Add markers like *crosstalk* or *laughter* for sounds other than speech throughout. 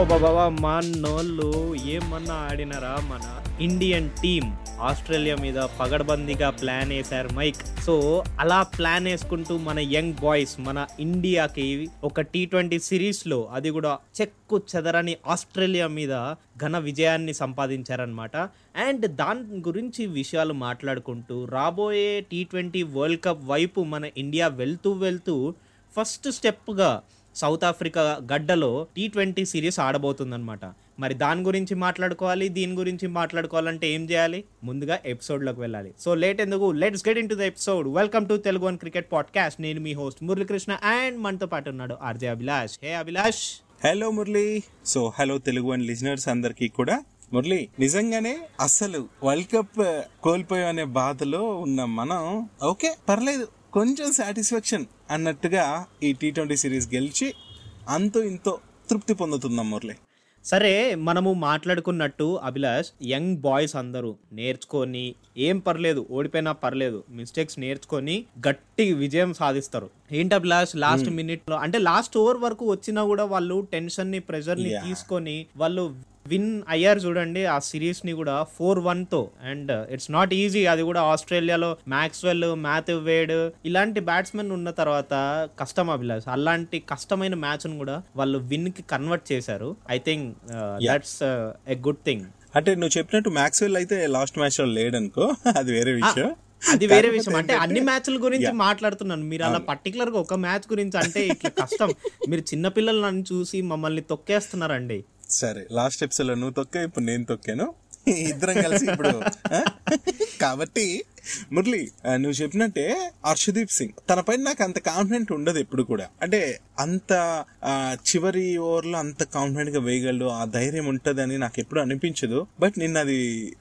అబ్బాబాబా మనోళ్ళు ఏమన్నా ఆడినారా మన ఇండియన్ టీమ్? ఆస్ట్రేలియా మీద పగడబందీగా ప్లాన్ వేశారు మైక్. సో అలా ప్లాన్ వేసుకుంటూ మన యంగ్ బాయ్స్ మన ఇండియాకి ఒక టీ ట్వంటీ సిరీస్లో అది కూడా చెక్కు చెదరని ఆస్ట్రేలియా మీద ఘన విజయాన్ని సంపాదించారనమాట అండ్ దాని గురించి విషయాలు మాట్లాడుకుంటూ రాబోయే టీ ట్వంటీ వరల్డ్ కప్ వైపు మన ఇండియా వెళ్తూ వెళ్తూ ఫస్ట్ స్టెప్గా సౌత్ ఆఫ్రికా గడ్డలో టీ ట్వంటీ సిరీస్ ఆడబోతుందన్నమాట. మరి దాని గురించి మాట్లాడుకోవాలి దీని గురించి మాట్లాడుకోవాలంటే ఏం చేయాలి? ముందుగా ఎపిసోడ్లోకి వెళ్ళాలి. సో లేట్ ఎందుకు? Let's get into the episode welcome to Telugu one cricket podcast నేను మీ హోస్ట్ మురళీకృష్ణ అండ్ మనతో పాటు ఉన్నాడు RJ Abhilash. Hey Abhilash. Hello Murali. So hello Telugu and listeners అందరికీ కూడా. మురళి నిజంగానే అసలు వరల్డ్ కప్ కోల్పోయాం అనే బాధలో ఉన్న మనం ఓకే పర్లేదు. కొంచెం సాటిస్ఫాక్షన్ అన్నట్టుగా ఈ టీ ట్వంటీ సిరీస్ గెలిచి అంతో ఇంతో తృప్తి పొందుతున్నాం మురళి. సరే మనము మాట్లాడుకున్నట్టు అభిలాష్ యంగ్ బాయ్స్ అందరూ నేర్చుకొని ఏం పర్లేదు ఓడిపోయినా పర్లేదు మిస్టేక్స్ నేర్చుకొని గట్టి విజయం సాధిస్తారు. ఏంటి అభిలాష్ లాస్ట్ మినిట్లో అంటే లాస్ట్ ఓవర్ వరకు వచ్చినా కూడా వాళ్ళు టెన్షన్ని ప్రెషర్ని. తీసుకొని వాళ్ళు విన్ అయ్యారు చూడండి. ఆ సిరీస్ని కూడా ఫోర్ వన్తో. అండ్ ఇట్స్ నాట్ ఈజీ అది కూడా ఆస్ట్రేలియాలో మ్యాక్స్వెల్ మ్యాథ్యూ వేడ్ ఇలాంటి బ్యాట్స్మెన్ ఉన్న తర్వాత కష్టం అభిలాష్. అలాంటి కష్టమైన మ్యాచ్ను కూడా వాళ్ళు విన్కి కన్వర్ట్ చేశారు. I think that's a good thing అంటే నువ్వు చెప్పినట్టు మ్యాక్స్వెల్ అయితే లాస్ట్ మ్యాచ్లో లేడనుకో అది వేరే విషయం. అది వేరే విషయం. అంటే అన్ని మ్యాచ్ల గురించి. మాట్లాడుతున్నాను. మీరు అలా పర్టికులర్గా ఒక మ్యాచ్ గురించి అంటే ఇట్లా కష్టం. మీరు చిన్నపిల్లలను చూసి మమ్మల్ని తొక్కేస్తున్నారండి. సరే లాస్ట్ ఎపిసోడ్లో నువ్వు తొక్కా ఇప్పుడు నేను తొక్కాను. ఇద్దరం కలిసి ఇప్పుడు కాబట్టి మురళి నువ్వు చెప్పినట్టే హర్షదీప్ సింగ్ తన పైన నాకు అంత కాన్ఫిడెంట్ ఉండదు ఎప్పుడు కూడా. అంటే అంత ఆ, చివరి ఓవర్లో అంత కాన్ఫిడెంట్గా వేయగలడు ఆ ధైర్యం ఉంటదని నాకు ఎప్పుడు అనిపించదు. బట్ నిన్న అది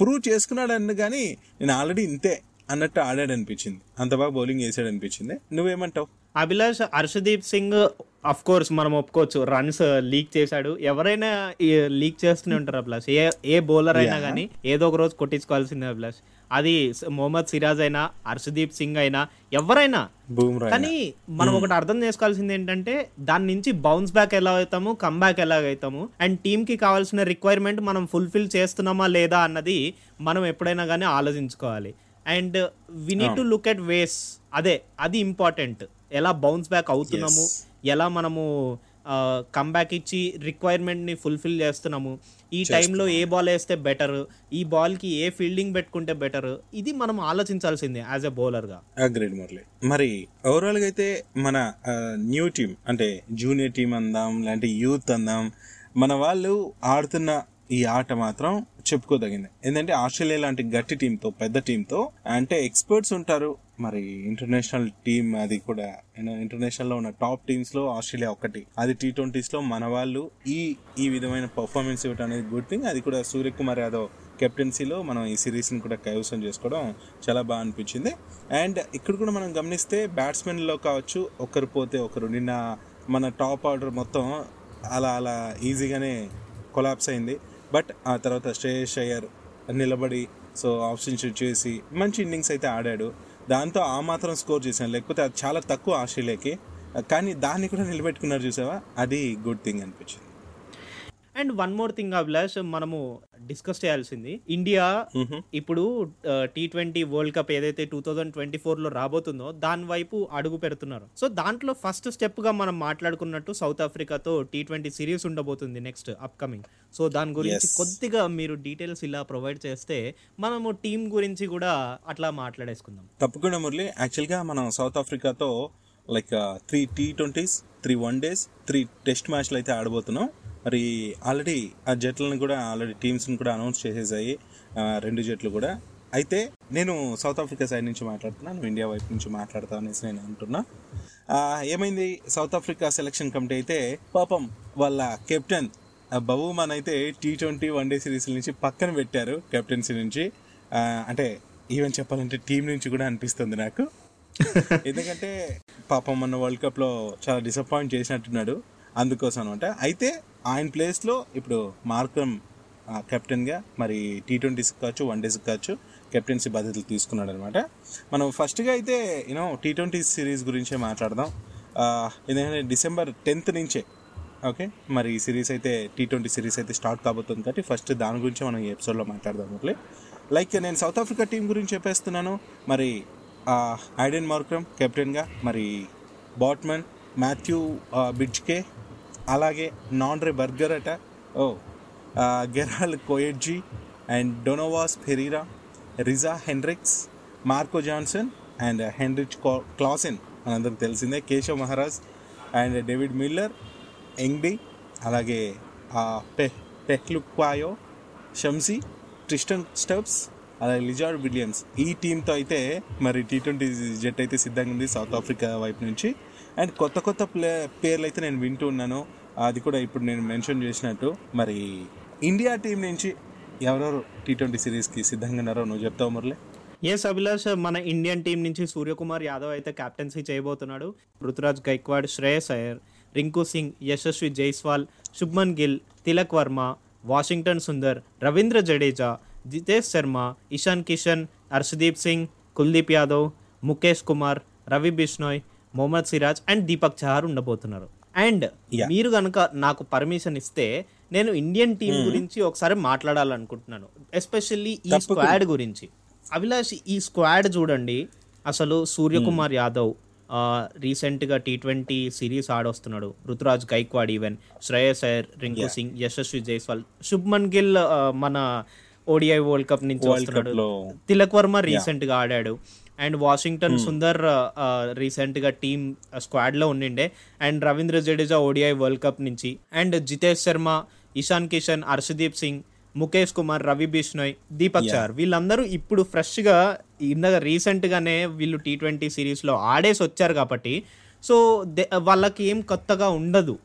ప్రూవ్ చేసుకున్నాడు కానీ నేను ఆల్రెడీ ఇంతే అన్నట్టు ఆడాడు అనిపించింది అంత బాగా బౌలింగ్ వేసాడు అనిపించింది నువ్వేమంటావు? అభిలాష్ హర్షదీప్ సింగ్ అఫ్ కోర్స్ మనం ఒప్పుకోవచ్చు. రన్స్ లీక్ చేశాడు. ఎవరైనా లీక్ చేస్తూనే ఉంటారు అభిలాష్. ఏ ఏ బౌలర్ అయినా కానీ ఏదో ఒక రోజు కొట్టించుకోవాల్సిందే అభిలాష్. అది మొహమ్మద్ సిరాజ్ అయినా హర్షదీప్ సింగ్ అయినా ఎవరైనా. కానీ మనం ఒకటి అర్థం చేసుకోవాల్సింది ఏంటంటే దాని నుంచి బౌన్స్ బ్యాక్ ఎలా అవుతాము కమ్ బ్యాక్ ఎలా అవుతాము? అండ్ టీమ్కి కావాల్సిన రిక్వైర్మెంట్ మనం ఫుల్ఫిల్ చేస్తున్నామా లేదా అన్నది మనం ఎప్పుడైనా కానీ ఆలోచించుకోవాలి. And we need to look at ways అదే అది ఇంపార్టెంట్ ఎలా బౌన్స్ బ్యాక్ అవుతున్నాము ఎలా మనము కమ్బ్యాక్ ఇచ్చి రిక్వైర్మెంట్ని ఫుల్ఫిల్ చేస్తున్నాము ఈ టైంలో ఏ బాల్ వేస్తే బెటర్ ఈ బాల్కి ఏ ఫీల్డింగ్ పెట్టుకుంటే బెటర్ ఇది మనం ఆలోచించాల్సిందే యాజ్ ఎ బౌలర్గా. అగ్రేడ్ మురళి మరి ఓవరాల్గా అయితే మన న్యూ టీం అంటే జూనియర్ టీం అందాం లేదంటే యూత్ అందాం మన వాళ్ళు ఆడుతున్న ఈ ఆట మాత్రం చెప్పుకోదగింది. ఏంటంటే ఆస్ట్రేలియా లాంటి గట్టి టీంతో పెద్ద టీంతో అంటే ఎక్స్పర్ట్స్ ఉంటారు. మరి ఇంటర్నేషనల్ టీం అది కూడా ఇంటర్నేషనల్లో ఉన్న టాప్ టీమ్స్లో ఆస్ట్రేలియా ఒకటి అది టీ ట్వంటీస్లో మన వాళ్ళు ఈ ఈ విధమైన పర్ఫార్మెన్స్ ఇవ్వడం అనేది గుడ్ థింగ్. అది కూడా సూర్యకుమార్ యాదవ్ కెప్టెన్సీలో మనం ఈ సిరీస్ని కూడా కైవసం చేసుకోవడం చాలా బాగా అనిపించింది. అండ్ ఇక్కడ కూడా మనం గమనిస్తే బ్యాట్స్మెన్లో కావచ్చు ఒకరు పోతే ఒకరు. నిన్న మన టాప్ ఆర్డర్ మొత్తం అలా అలా ఈజీగానే కొలాప్స్ అయింది. బట్ ఆ తర్వాత శ్రేయస్ అయ్యర్. నిలబడి సో ఆప్షన్ షూట్ చేసి మంచి ఇన్నింగ్స్ అయితే ఆడాడు. దాంతో ఆ మాత్రం స్కోర్ చేశాను. లేకపోతే అది చాలా తక్కువ ఆస్ట్రేలియాకి. కానీ దాన్ని కూడా నిలబెట్టుకున్నారు చూసావా? అది గుడ్ థింగ్ అనిపించింది. And one more thing Abhilash మనము డిస్కస్ చేయాల్సింది. ఇండియా ఇప్పుడు టీ ట్వంటీ వరల్డ్ కప్ ఏదైతే టూ థౌజండ్ ట్వంటీ ఫోర్లో రాబోతుందో దాని వైపు అడుగు పెడుతున్నారు. సో దాంట్లో ఫస్ట్ స్టెప్గా మనం మాట్లాడుకున్నట్టు సౌత్ ఆఫ్రికాతో టీ ట్వంటీ సిరీస్ ఉండబోతుంది నెక్స్ట్ అప్కమింగ్. సో దాని గురించి. కొద్దిగా మీరు డీటెయిల్స్ ఇలా ప్రొవైడ్ చేస్తే మనము టీం గురించి కూడా అట్లా మాట్లాడేసుకుందాం. తప్పకుండా మురళి. యాక్చువల్గా మనం South ఆఫ్రికాతో like three T twenties three one days three test మ్యాచ్లు అయితే ఆడబోతున్నాం. మరి ఆల్రెడీ ఆ జట్లను కూడా ఆల్రెడీ టీమ్స్ని కూడా అనౌన్స్ చేసేసాయి. రెండు జట్లు కూడా. అయితే నేను సౌత్ ఆఫ్రికా సైడ్ నుంచి మాట్లాడుతున్నాను ఇండియా వైపు నుంచి మాట్లాడతా అనేసి నేను అంటున్నా. ఏమైంది? సౌత్ ఆఫ్రికా సెలక్షన్ కమిటీ అయితే పాపం వాళ్ళ కెప్టెన్ బబుమాన్ అయితే T twenty one day series నుంచి పక్కన పెట్టారు కెప్టెన్సీ నుంచి. అంటే ఈవెన్ చెప్పాలంటే టీం నుంచి కూడా అనిపిస్తుంది నాకు. *laughs* ఎందుకంటే పాపం మన వరల్డ్ కప్లో చాలా డిసప్పాయింట్ చేసినట్టున్నాడు అందుకోసం అనమాట అయితే ఆయన ప్లేస్లో ఇప్పుడు మార్కం కెప్టెన్గా మరి టీ ట్వంటీస్కి కావచ్చు వన్ డేస్కి కావచ్చు కెప్టెన్సీ బాధ్యతలు తీసుకున్నాడు అనమాట మనం ఫస్ట్గా అయితే యూనో టీ ట్వంటీ సిరీస్ గురించే మాట్లాడదాం. ఎందుకంటే డిసెంబర్ టెన్త్ నుంచే ఓకే మరి ఈ సిరీస్ అయితే టీ ట్వంటీ సిరీస్ అయితే స్టార్ట్ కాబోతుంది కాబట్టి ఫస్ట్ దాని గురించి మనం ఈ ఎపిసోడ్లో మాట్లాడదాం ఓకే? లైక్ నేను సౌత్ ఆఫ్రికా టీం గురించి చెప్పేస్తున్నాను. మరి ఐడెన్ మార్క్రమ్ కెప్టెన్గా మరి బాట్మన్ మాథ్యూ బిడ్జ్కే అలాగే నాన్రే బర్గర్ అట. ఓ. గెరాల్ Coetzee and Donovan Ferreira Reeza Hendricks Marco Jansen and Heinrich Klaasen. మనందరికి తెలిసిందే Keshav Maharaj and David Miller Ngidi అలాగే పె పెహ్లుక్వాయో షంసీ ట్రిస్టన్ స్టబ్స్ అలాగే లిజార్డ్ విలియమ్స్. ఈ టీంతో అయితే మరి టీ ట్వంటీ జట్ అయితే సిద్ధంగా ఉంది సౌత్ ఆఫ్రికా వైపు నుంచి. అండ్ కొత్త కొత్త ప్లే పేర్లు అయితే నేను వింటూ ఉన్నాను. అది కూడా ఇప్పుడు నేను మెన్షన్ చేసినట్టు. మరి ఇండియా టీం నుంచి ఎవరెవరు టీ ట్వంటీ సిరీస్కి సిద్ధంగా ఉన్నారో నువ్వు చెప్తావు మురళి? ఎస్ అభిలాష్ మన ఇండియన్ టీం నుంచి సూర్యకుమార్ యాదవ్ అయితే కెప్టెన్సీ చేయబోతున్నాడు. రుతురాజ్ గైక్వాడ్ శ్రేయస్ అయ్యర్ రింకు సింగ్ యశస్వి జైస్వాల్ శుభ్మన్ గిల్ తిలక్ వర్మ వాషింగ్టన్ సుందర్ రవీంద్ర జడేజా జితేష్ శర్మ ఇషాన్ కిషన్ హర్షదీప్ సింగ్ కుల్దీప్ యాదవ్ ముఖేష్ కుమార్ రవి బిష్నోయ్ మొహమ్మద్ సిరాజ్ అండ్ దీపక్ చహార్ ఉండబోతున్నారు. అండ్. మీరు కనుక నాకు పర్మిషన్ ఇస్తే నేను ఇండియన్ టీం గురించి ఒకసారి మాట్లాడాలనుకుంటున్నాను. ఎస్పెషల్లీ ఈ స్క్వాడ్ గురించి. అభిలాష్ ఈ స్క్వాడ్ చూడండి. అసలు సూర్యకుమార్ యాదవ్ ఆ, రీసెంట్గా టీ ట్వంటీ సిరీస్ ఆడొస్తున్నాడు. రుతురాజ్ గైక్వాడ్ ఈవెన్ శ్రేయస్ అయ్యర్ రింకు సింగ్ యశస్వి జైస్వాల్ శుభ్మన్ గిల్ మన ఓడిఐ వరల్డ్ కప్ నుంచి వస్తున్నాడు. తిలక్ వర్మ రీసెంట్గా ఆడాడు. అండ్ వాషింగ్టన్ సుందర్ రీసెంట్గా టీమ్ స్క్వాడ్లో ఉండిండే. And Ravindra Jadeja ODI world cup నుంచి. అండ్ జితేష్ శర్మ ఇషాన్ కిషన్ హర్షదీప్ సింగ్ ముఖేష్ కుమార్ రవి బిష్నోయ్ దీపక్ చార్ వీళ్ళందరూ ఇప్పుడు ఫ్రెష్గా ఇందాక రీసెంట్ గానే వీళ్ళు టీ ట్వంటీ సిరీస్లో ఆడేసి వచ్చారు కాబట్టి. సో దే- వాళ్ళకి ఏం కొత్తగా ఉండదు.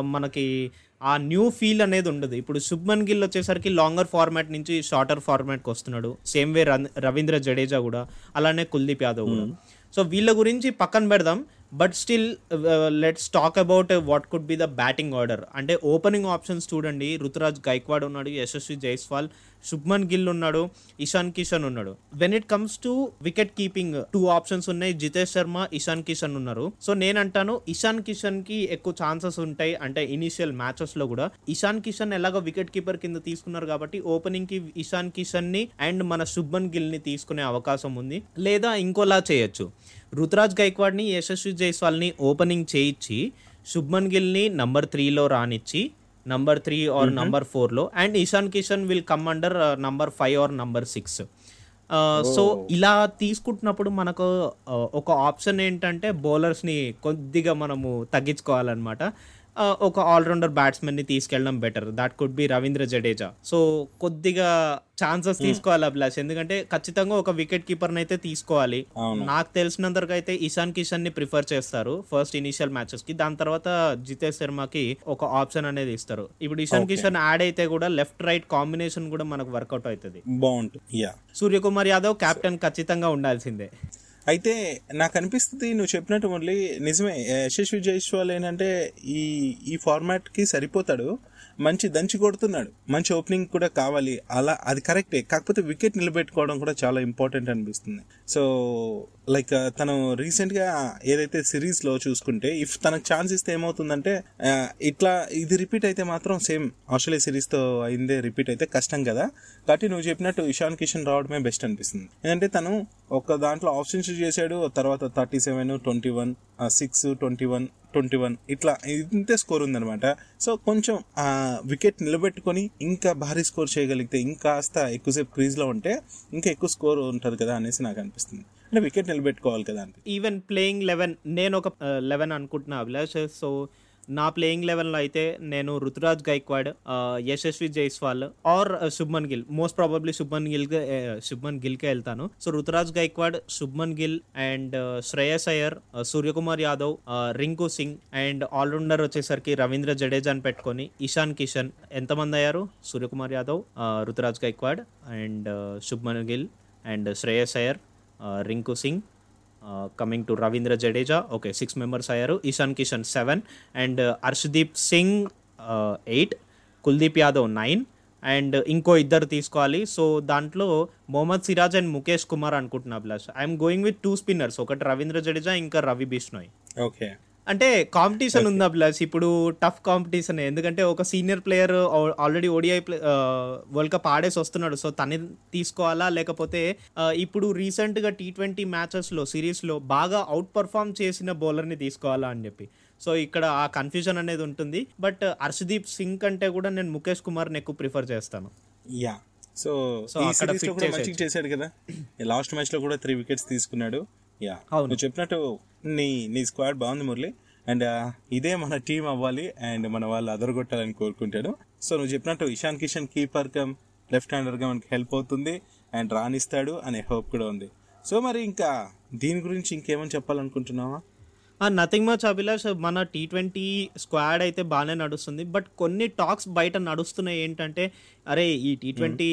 మనకి ఆ న్యూ ఫీల్ అనేది ఉండదు. ఇప్పుడు శుభ్మన్ గిల్ వచ్చేసరికి లాంగర్ ఫార్మాట్ నుంచి షార్టర్ ఫార్మాట్కి వస్తున్నాడు. సేమ్ వే రవీంద్ర జడేజా కూడా అలానే కుల్దీప్ యాదవ్ కూడా. సో వీళ్ళ గురించి పక్కన పెడదాం. But still let's talk about what could be the batting order అంటే ఓపెనింగ్ ఆప్షన్స్ చూడండి. రుతురాజ్ గైక్వాడ్ ఉన్నాడు యశస్వి జైస్వాల్ శుభ్మన్ గిల్ ఉన్నాడు ఇషాన్ కిషన్ ఉన్నాడు. When it comes to wicket keeping two options ఉన్నాయి. జితేష్ శర్మ ఇషాన్ కిషన్ ఉన్నారు. సో నేను అంటాను ఇషాన్ కిషన్కి ఎక్కువ ఛాన్సెస్ ఉంటాయి. అంటే ఇనిషియల్ మ్యాచెస్లో కూడా. ఇషాన్ కిషన్ ఎలాగో వికెట్ కీపర్ కింద తీసుకున్నారు కాబట్టి ఓపెనింగ్కి ఇషాన్ కిషన్ని అండ్ మన శుభ్మన్ గిల్ని తీసుకునే అవకాశం ఉంది. లేదా ఇంకోలా చేయొచ్చు. రుతురాజ్ గైక్వాడ్ని యశస్వి జైస్వాల్ని ఓపెనింగ్ చేయించి శుభ్మన్ గిల్ని నంబర్ త్రీలో రానిచ్చి నంబర్ త్రీ ఆర్ నంబర్ ఫోర్లో and Ishan Kishan will come under number five or number six so ఇలా తీసుకుంటున్నప్పుడు మనకు uh, ఒక ఆప్షన్ ఏంటంటే బౌలర్స్ని కొద్దిగా మనము తగ్గించుకోవాలన్నమాట. ఒక ఆల్రౌండర్ బ్యాట్స్మెన్ని తీసుకెళ్ళడం better that could be Ravindra Jadeja so కొద్దిగా ఛాన్సెస్ తీసుకోవాలి అభిలాష్. ఎందుకంటే ఖచ్చితంగా ఒక వికెట్ కీపర్ని అయితే తీసుకోవాలి. నాకు తెలిసినంత అయితే ఇషాన్ కిషన్ని ప్రిఫర్ చేస్తారు ఫస్ట్ ఇనిషియల్ మ్యాచెస్కి. దాని తర్వాత జితేష్ శర్మకి ఒక ఆప్షన్ అనేది ఇస్తారు. ఇప్పుడు ఇషాన్ కిషన్ యాడ్ అయితే కూడా లెఫ్ట్ రైట్ కాంబినేషన్ కూడా మనకు వర్కౌట్ అవుతుంది. బాగుంటుంది. సూర్యకుమార్ యాదవ్ కెప్టెన్ ఖచ్చితంగా ఉండాల్సిందే. అయితే నాకు అనిపిస్తుంది నువ్వు చెప్పినట్టు మళ్ళీ నిజమే. యశస్వి జైస్వాల్ ఏంటంటే ఈ ఈ ఫార్మాట్కి సరిపోతాడు. మంచి దంచి కొడుతున్నాడు. మంచి ఓపెనింగ్ కూడా కావాలి. అలా అది కరెక్టే కాకపోతే వికెట్ నిలబెట్టుకోవడం కూడా చాలా ఇంపార్టెంట్ అనిపిస్తుంది. సో లైక్ uh, తను రీసెంట్గా ఏదైతే సిరీస్లో చూసుకుంటే ఇఫ్ తనకు ఛాన్స్ ఇస్తే ఏమవుతుందంటే uh, ఇట్లా ఇది రిపీట్ అయితే మాత్రం సేమ్ ఆస్ట్రేలియా సిరీస్తో అయిందే రిపీట్ అయితే కష్టం కదా. కాబట్టి నువ్వు చెప్పినట్టు ఇషాన్ కిషన్ రావడమే బెస్ట్ అనిపిస్తుంది. ఎందుకంటే తను ఒక దాంట్లో ఆప్షన్స్ చేశాడు తర్వాత thirty seven twenty one six twenty one twenty one. ఇట్లా ఇంతే స్కోర్ ఉందనమాట సో కొంచెం ఆ వికెట్ నిలబెట్టుకొని ఇంకా భారీ స్కోర్ చేయగలిగితే ఇంకాస్త ఎక్కువసేపు క్రీజ్లో ఉంటే ఇంకా ఎక్కువ స్కోర్ ఉంటుంది కదా అనేసి నాకు అనిపిస్తుంది. అంటే వికెట్ నిలబెట్టుకోవాలి కదా అంటే ఈవెన్ ప్లేయింగ్ లెవెన్ నేను ఒక లెవెన్ అనుకుంటున్నా అభిలాష్. సో నా ప్లేయింగ్ లెవెల్లో అయితే నేను Ruturaj Gaikwad Yashasvi Jaiswal or Shubman Gill. Most probably Shubman Gill Shubman గిల్కే వెళ్తాను. So Ruturaj Gaikwad Shubman Gill and Shreyas Iyer Suryakumar Yadav Rinku Singh and allrounder వచ్చేసరికి రవీంద్ర జడేజా అని పెట్టుకొని ఇషాన్ కిషన్ ఎంతమంది అయ్యారు? Suryakumar Yadav Ruturaj Gaikwad and Shubman Gill and Shreyas Iyer Rinku Singh. Coming to Ravindra Jadeja okay six members అయ్యారు Ishan Kishan seven and Harshdeep Singh eight Kuldeep Yadav nine and ఇంకో ఇద్దరు తీసుకోవాలి. So దాంట్లో Mohammed Siraj and Mukesh Kumar అనుకుంటున్నా Abhilash I'm going with two spinners ఒకటి రవీంద్ర జడేజా ఇంకా Ravi Bishnoi okay అంటే competition ఉందా ప్లస్ ఇప్పుడు టఫ్ కాంపిటీషన్ ఎందుకంటే ఒక senior player already ODI world cup ఆడేసి వస్తున్నాడు. సో తనే తీసుకోవాలా? లేకపోతే ఆ, ఇప్పుడు రీసెంట్గా టీ ట్వంటీ మ్యాచెస్లో సిరీస్లో బాగా అవుట్ పర్ఫామ్ చేసిన బౌలర్ని తీసుకోవాలా అని చెప్పి. సో ఇక్కడ ఆ కన్ఫ్యూజన్ అనేది ఉంటుంది. బట్ హర్షదీప్ సింగ్ కంటే కూడా నేను ముఖేష్ కుమార్ని ఎక్కువ ప్రిఫర్ చేస్తాను. యా సో అక్కడ. మంచిగా చేశాడు కదా. లాస్ట్ మ్యాచ్లో కూడా త్రీ వికెట్స్ తీసుకున్నాడు. యా అవును. నువ్వు చెప్పినట్టు నీ నీ స్క్వాడ్ బాగుంది మురళి. అండ్ ఇదే మన టీం అవ్వాలి అండ్ మన వాళ్ళు అదరగొట్టాలని కోరుకుంటాడు. సో నువ్వు చెప్పినట్టు Ishan Kishan keeper cum left హ్యాండర్గా మనకి హెల్ప్ అవుతుంది అండ్ రాణిస్తాడు అనే హోప్ కూడా ఉంది. సో మరి ఇంకా దీని గురించి ఇంకేమని చెప్పాలనుకుంటున్నావా? Nothing much Abhilash. మన టీ ట్వంటీ స్క్వాడ్ అయితే బాగానే నడుస్తుంది. బట్ కొన్ని టాక్స్ బయట నడుస్తున్నాయి ఏంటంటే అరే ఈ టీ ట్వంటీ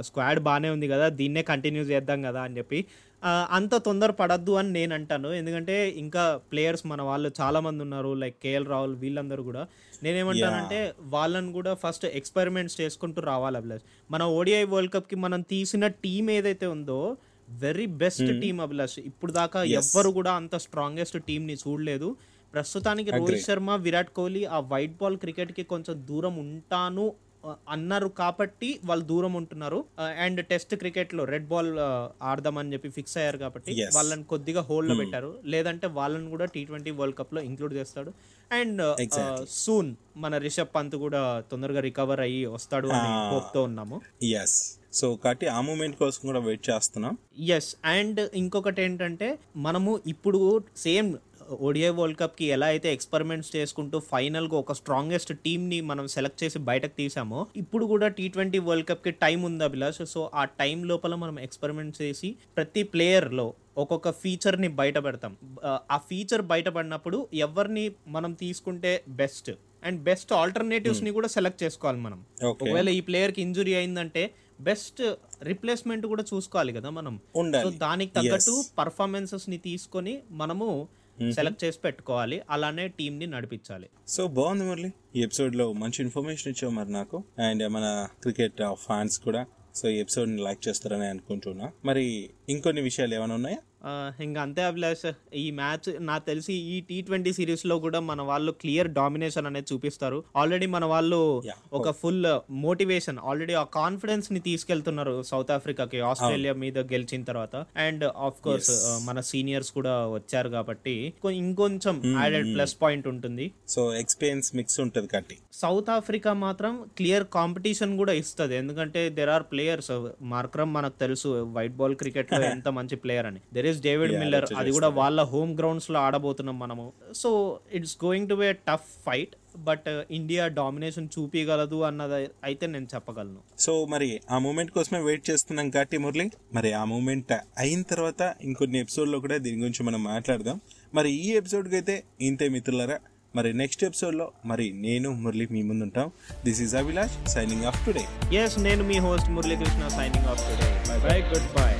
స్క్వాడ్ బాగానే ఉంది కదా దీన్నే కంటిన్యూ చేద్దాం కదా అని చెప్పి. అంత తొందర పడద్దు అని నేను అంటాను. ఎందుకంటే ఇంకా ప్లేయర్స్ మన వాళ్ళు చాలా మంది ఉన్నారు లైక్ కేఎల్ రాహుల్ వీళ్ళందరూ కూడా. నేనేమంటానంటే వాళ్ళని కూడా ఫస్ట్ ఎక్స్పెరిమెంట్స్ చేసుకుంటూ రావాలి అభిలాష్. మన ఓడిఐ వరల్డ్ కప్కి మనం తీసిన టీం ఏదైతే ఉందో వెరీ బెస్ట్ టీం అభిలాష్. ఇప్పుడు దాకా ఎవ్వరు కూడా అంత స్ట్రాంగెస్ట్ టీం ని చూడలేదు. ప్రస్తుతానికి రోహిత్ శర్మ విరాట్ కోహ్లీ ఆ వైట్ బాల్ క్రికెట్కి కొంచెం దూరం ఉంటాను అన్నారు కాబట్టి వాళ్ళు దూరం ఉంటున్నారు. అండ్ టెస్ట్ క్రికెట్లో రెడ్ బాల్ ఆడదామని చెప్పి ఫిక్స్ అయ్యారు కాబట్టి. వాళ్ళని కొద్దిగా హోల్డ్లో పెట్టారు. లేదంటే వాళ్ళని కూడా టీ ట్వంటీ వరల్డ్ కప్లో ఇంక్లూడ్ చేస్తాడు. అండ్ సూన్ మన రిషబ్ పంత్ కూడా తొందరగా రికవర్ అయ్యి వస్తాడు అని తో ఉన్నాము. సో కాబట్టి ఆ మూమెంట్ కోసం కూడా వెయిట్ చేస్తున్నాం. ఎస్ అండ్ ఇంకొకటి ఏంటంటే మనము ఇప్పుడు సేమ్ ఓడిఐ వరల్డ్ కప్కి ఎలా అయితే ఎక్స్పెరిమెంట్స్ చేసుకుంటూ ఫైనల్గా ఒక స్ట్రాంగెస్ట్ టీమ్ని మనం సెలెక్ట్ చేసి బయటకు తీసామో ఇప్పుడు కూడా టీ ట్వంటీ వరల్డ్ కప్కి టైం ఉంది అభిలాష్? సో ఆ టైం లోపల మనం ఎక్స్పెరిమెంట్ చేసి ప్రతి ప్లేయర్లో ఒక్కొక్క ఫీచర్ని బయట పెడతాం. ఆ, ఫీచర్ బయటపడినప్పుడు ఎవరిని మనం తీసుకుంటే బెస్ట్ అండ్ బెస్ట్ ఆల్టర్నేటివ్స్ని కూడా సెలెక్ట్ చేసుకోవాలి మనం. ఒకవేళ ఈ ప్లేయర్కి ఇంజురీ అయిందంటే బెస్ట్ రిప్లేస్మెంట్ కూడా చూసుకోవాలి కదా మనం. సో దానికి తగ్గట్టు పర్ఫార్మెన్సెస్ని తీసుకొని మనము సెలెక్ట్ చేసి పెట్టుకోవాలి. అలానే టీం ని నడిపించాలి. సో బాగుంది మురళి. ఈ ఎపిసోడ్లో మంచి ఇన్ఫర్మేషన్ ఇచ్చావు మరి నాకు. అండ్ మన క్రికెట్ ఫ్యాన్స్ కూడా. సో ఈ ఎపిసోడ్ని లైక్ చేస్తారని అనుకుంటున్నా. మరి ఇంకొన్ని విషయాలు ఏమైనా ఉన్నాయా? ఇంకా అంతే అభిలాష్ ఈ మ్యాచ్ నాకు తెలిసి ఈ టీ ట్వంటీ సిరీస్లో కూడా మన వాళ్ళు క్లియర్ డామినేషన్ అనేది చూపిస్తారు. ఆల్రెడీ మన వాళ్ళు. ఒక ఫుల్ మోటివేషన్ ఆల్రెడీ ఆ కాన్ఫిడెన్స్ని తీసుకెళ్తున్నారు సౌత్ ఆఫ్రికాకి ఆస్ట్రేలియా మీద గెలిచిన తర్వాత. అండ్ ఆఫ్ కోర్స్ మన సీనియర్స్ కూడా వచ్చారు కాబట్టి ఇంకొంచెం యాడెడ్ ప్లస్ పాయింట్ ఉంటుంది. సో ఎక్స్పీరియన్స్ మిక్స్ ఉంటది కట్టి సౌత్ ఆఫ్రికా మాత్రం క్లియర్ కాంపిటీషన్ కూడా ఇస్తుంది. ఎందుకంటే దెర్ ఆర్ ప్లేయర్స్ మార్క్రమ్ మనకు తెలుసు వైట్ బాల్ క్రికెట్లో *laughs* ఎంత మంచి ప్లేయర్ అని. దెర్ ఇస్ డేవిడ్ మిల్లర్ అది కూడా వాళ్ళ హోమ్ గ్రౌండ్స్లో ఆడబోతున్నాం మనము. So it's going to be tough fight but India domination చూపించగలదు అన్నది అయితే నేను చెప్పగలను. సో మరి ఆ మూమెంట్ కోసమే వెయిట్ చేస్తున్నాం కాబట్టి మురళి మరి ఆ మూమెంట్ అయిన తర్వాత ఇంకొన్ని ఎపిసోడ్లో కూడా దీని గురించి మనం మాట్లాడదాం. మరి ఈ ఎపిసోడ్కి అయితే ఇంతే మిత్రులారా మరి నెక్స్ట్ ఎపిసోడ్లో మరి నేను మురళి మీ ముందు ఉంటాం. This is Abhilash signing off today yes నేను మీ host Muralikrishna signing off today bye bye goodbye